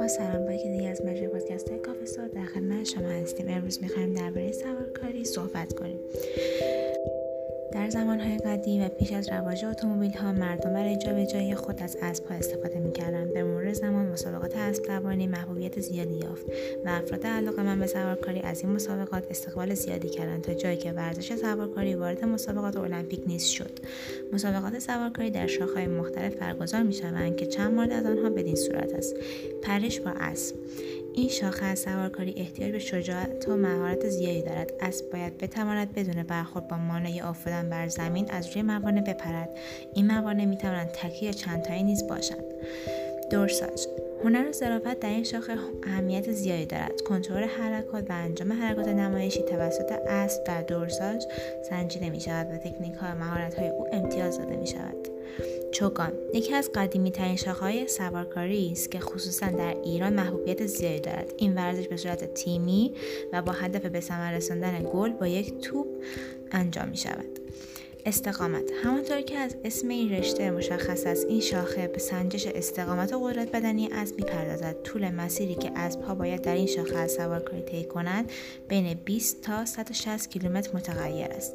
با سلام با یکی دیگه از مجموعه پادکست کافه در خدمت شما هستیم. امروز می‌خوایم درباره سوارکاری صحبت کنیم. در زمانهای قدیم و پیش از رواج اتومبیل ها مردم برای جابجایی خود از اسب ها استفاده می‌کردند. به مرور زمان مسابقات اسب دوانی محبوبیت زیادی یافت و افراد علاقه من به سوارکاری از این مسابقات استقبال زیادی کردند تا جایی که ورزش سوارکاری وارد مسابقات المپیک نیز شد. مسابقات سوارکاری در شاخههای مختلف برگزار می‌شوند که چند مورد از آنها بدین صورت است. پرش با اسب. این شاخه از سوارکاری احتیاج به شجاعت و مهارت زیادی دارد. اسب باید بتواند بدون برخورد با مانع افتادن بر زمین از روی موانع بپرد. این موانع می‌توانند تکی یا چندتایی نیز باشند. دورساژ هنر و ظرافت در این شاخه اهمیت زیادی دارد. کنترل حرکات و انجام حرکات نمایشی توسط اسب در دورساژ سنجیده می شود و تکنیک ها و مهارت های او امتیاز داده می شود چوگان یکی از قدیمی ترین شاخه‌های سوارکاری است که خصوصا در ایران محبوبیت زیادی دارد. این ورزش به صورت تیمی و با هدف به ثمر رساندن گل با یک توپ انجام می شود استقامت. همانطور که از اسم این رشته مشخص است این شاخه به سنجش استقامت و قدرت بدنی اسب می‌پردازد. طول مسیری که اسبها باید در این شاخه از سوارکاری طی کنند بین 20 تا 160 کیلومتر متغیر است.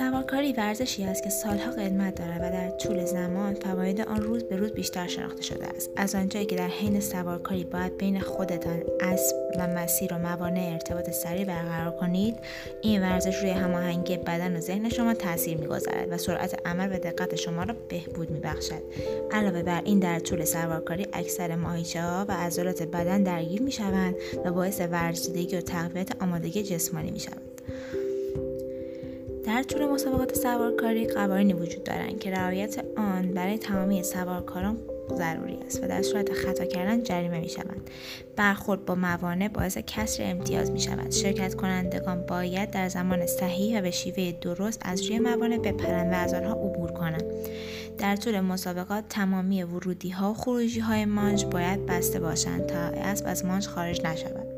سوارکاری ورزشی است که سالها قدمت دارد و در طول زمان فواید آن روز به روز بیشتر شناخته شده است. از آنجایی که در حین سوارکاری باید بین خودتان اسب و مسیر و موانع ارتباط سریع برقرار کنید این ورزش روی هماهنگی بدن و ذهن شما تاثیر می‌گذارد و سرعت عمل و دقت شما را بهبود میبخشد. علاوه بر این در طول سوارکاری اکثر ماهیچه ها و عضلات بدن درگیر می‌شوند و باعث ورزیدگی و تقویت آمادگی جسمانی می‌شوند. در طول مسابقات سوارکاری قوانینی وجود دارند که رعایت آن برای تمامی سوارکاران ضروری است و در صورت خطا کردن جریمه می شوند. برخورد با موانع باعث کسر امتیاز می شود. شرکت کنندگان باید در زمان صحیح و به شیوه درست از روی موانع بپرند و از آنها عبور کنند. در طول مسابقات تمامی ورودی ها و خروجی های مانج باید بسته باشند تا اسب از مانج خارج نشود.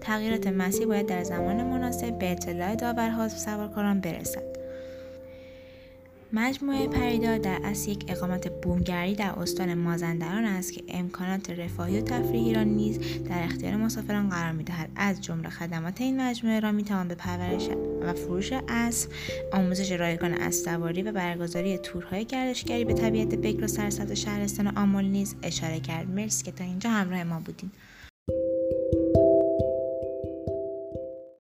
تغییرات مسیر باید در زمان مناسب به اطلاع داورها و سوارکاران برسد. مجموعه پریدار در اصل یک اقامت بومگری در استان مازندران است که امکانات رفاهی و تفریحی را نیز در اختیار مسافران قرار می‌دهد. از جمله خدمات این مجموعه را می‌توان به پرورش و فروش اسب آموزش رایگان اسبسواری و برگزاری تورهای گردشگری به طبیعت بکر و سرسبز شهرستان آمل نیز اشاره کرد. مرسی که تا اینجا همراه ما بودین.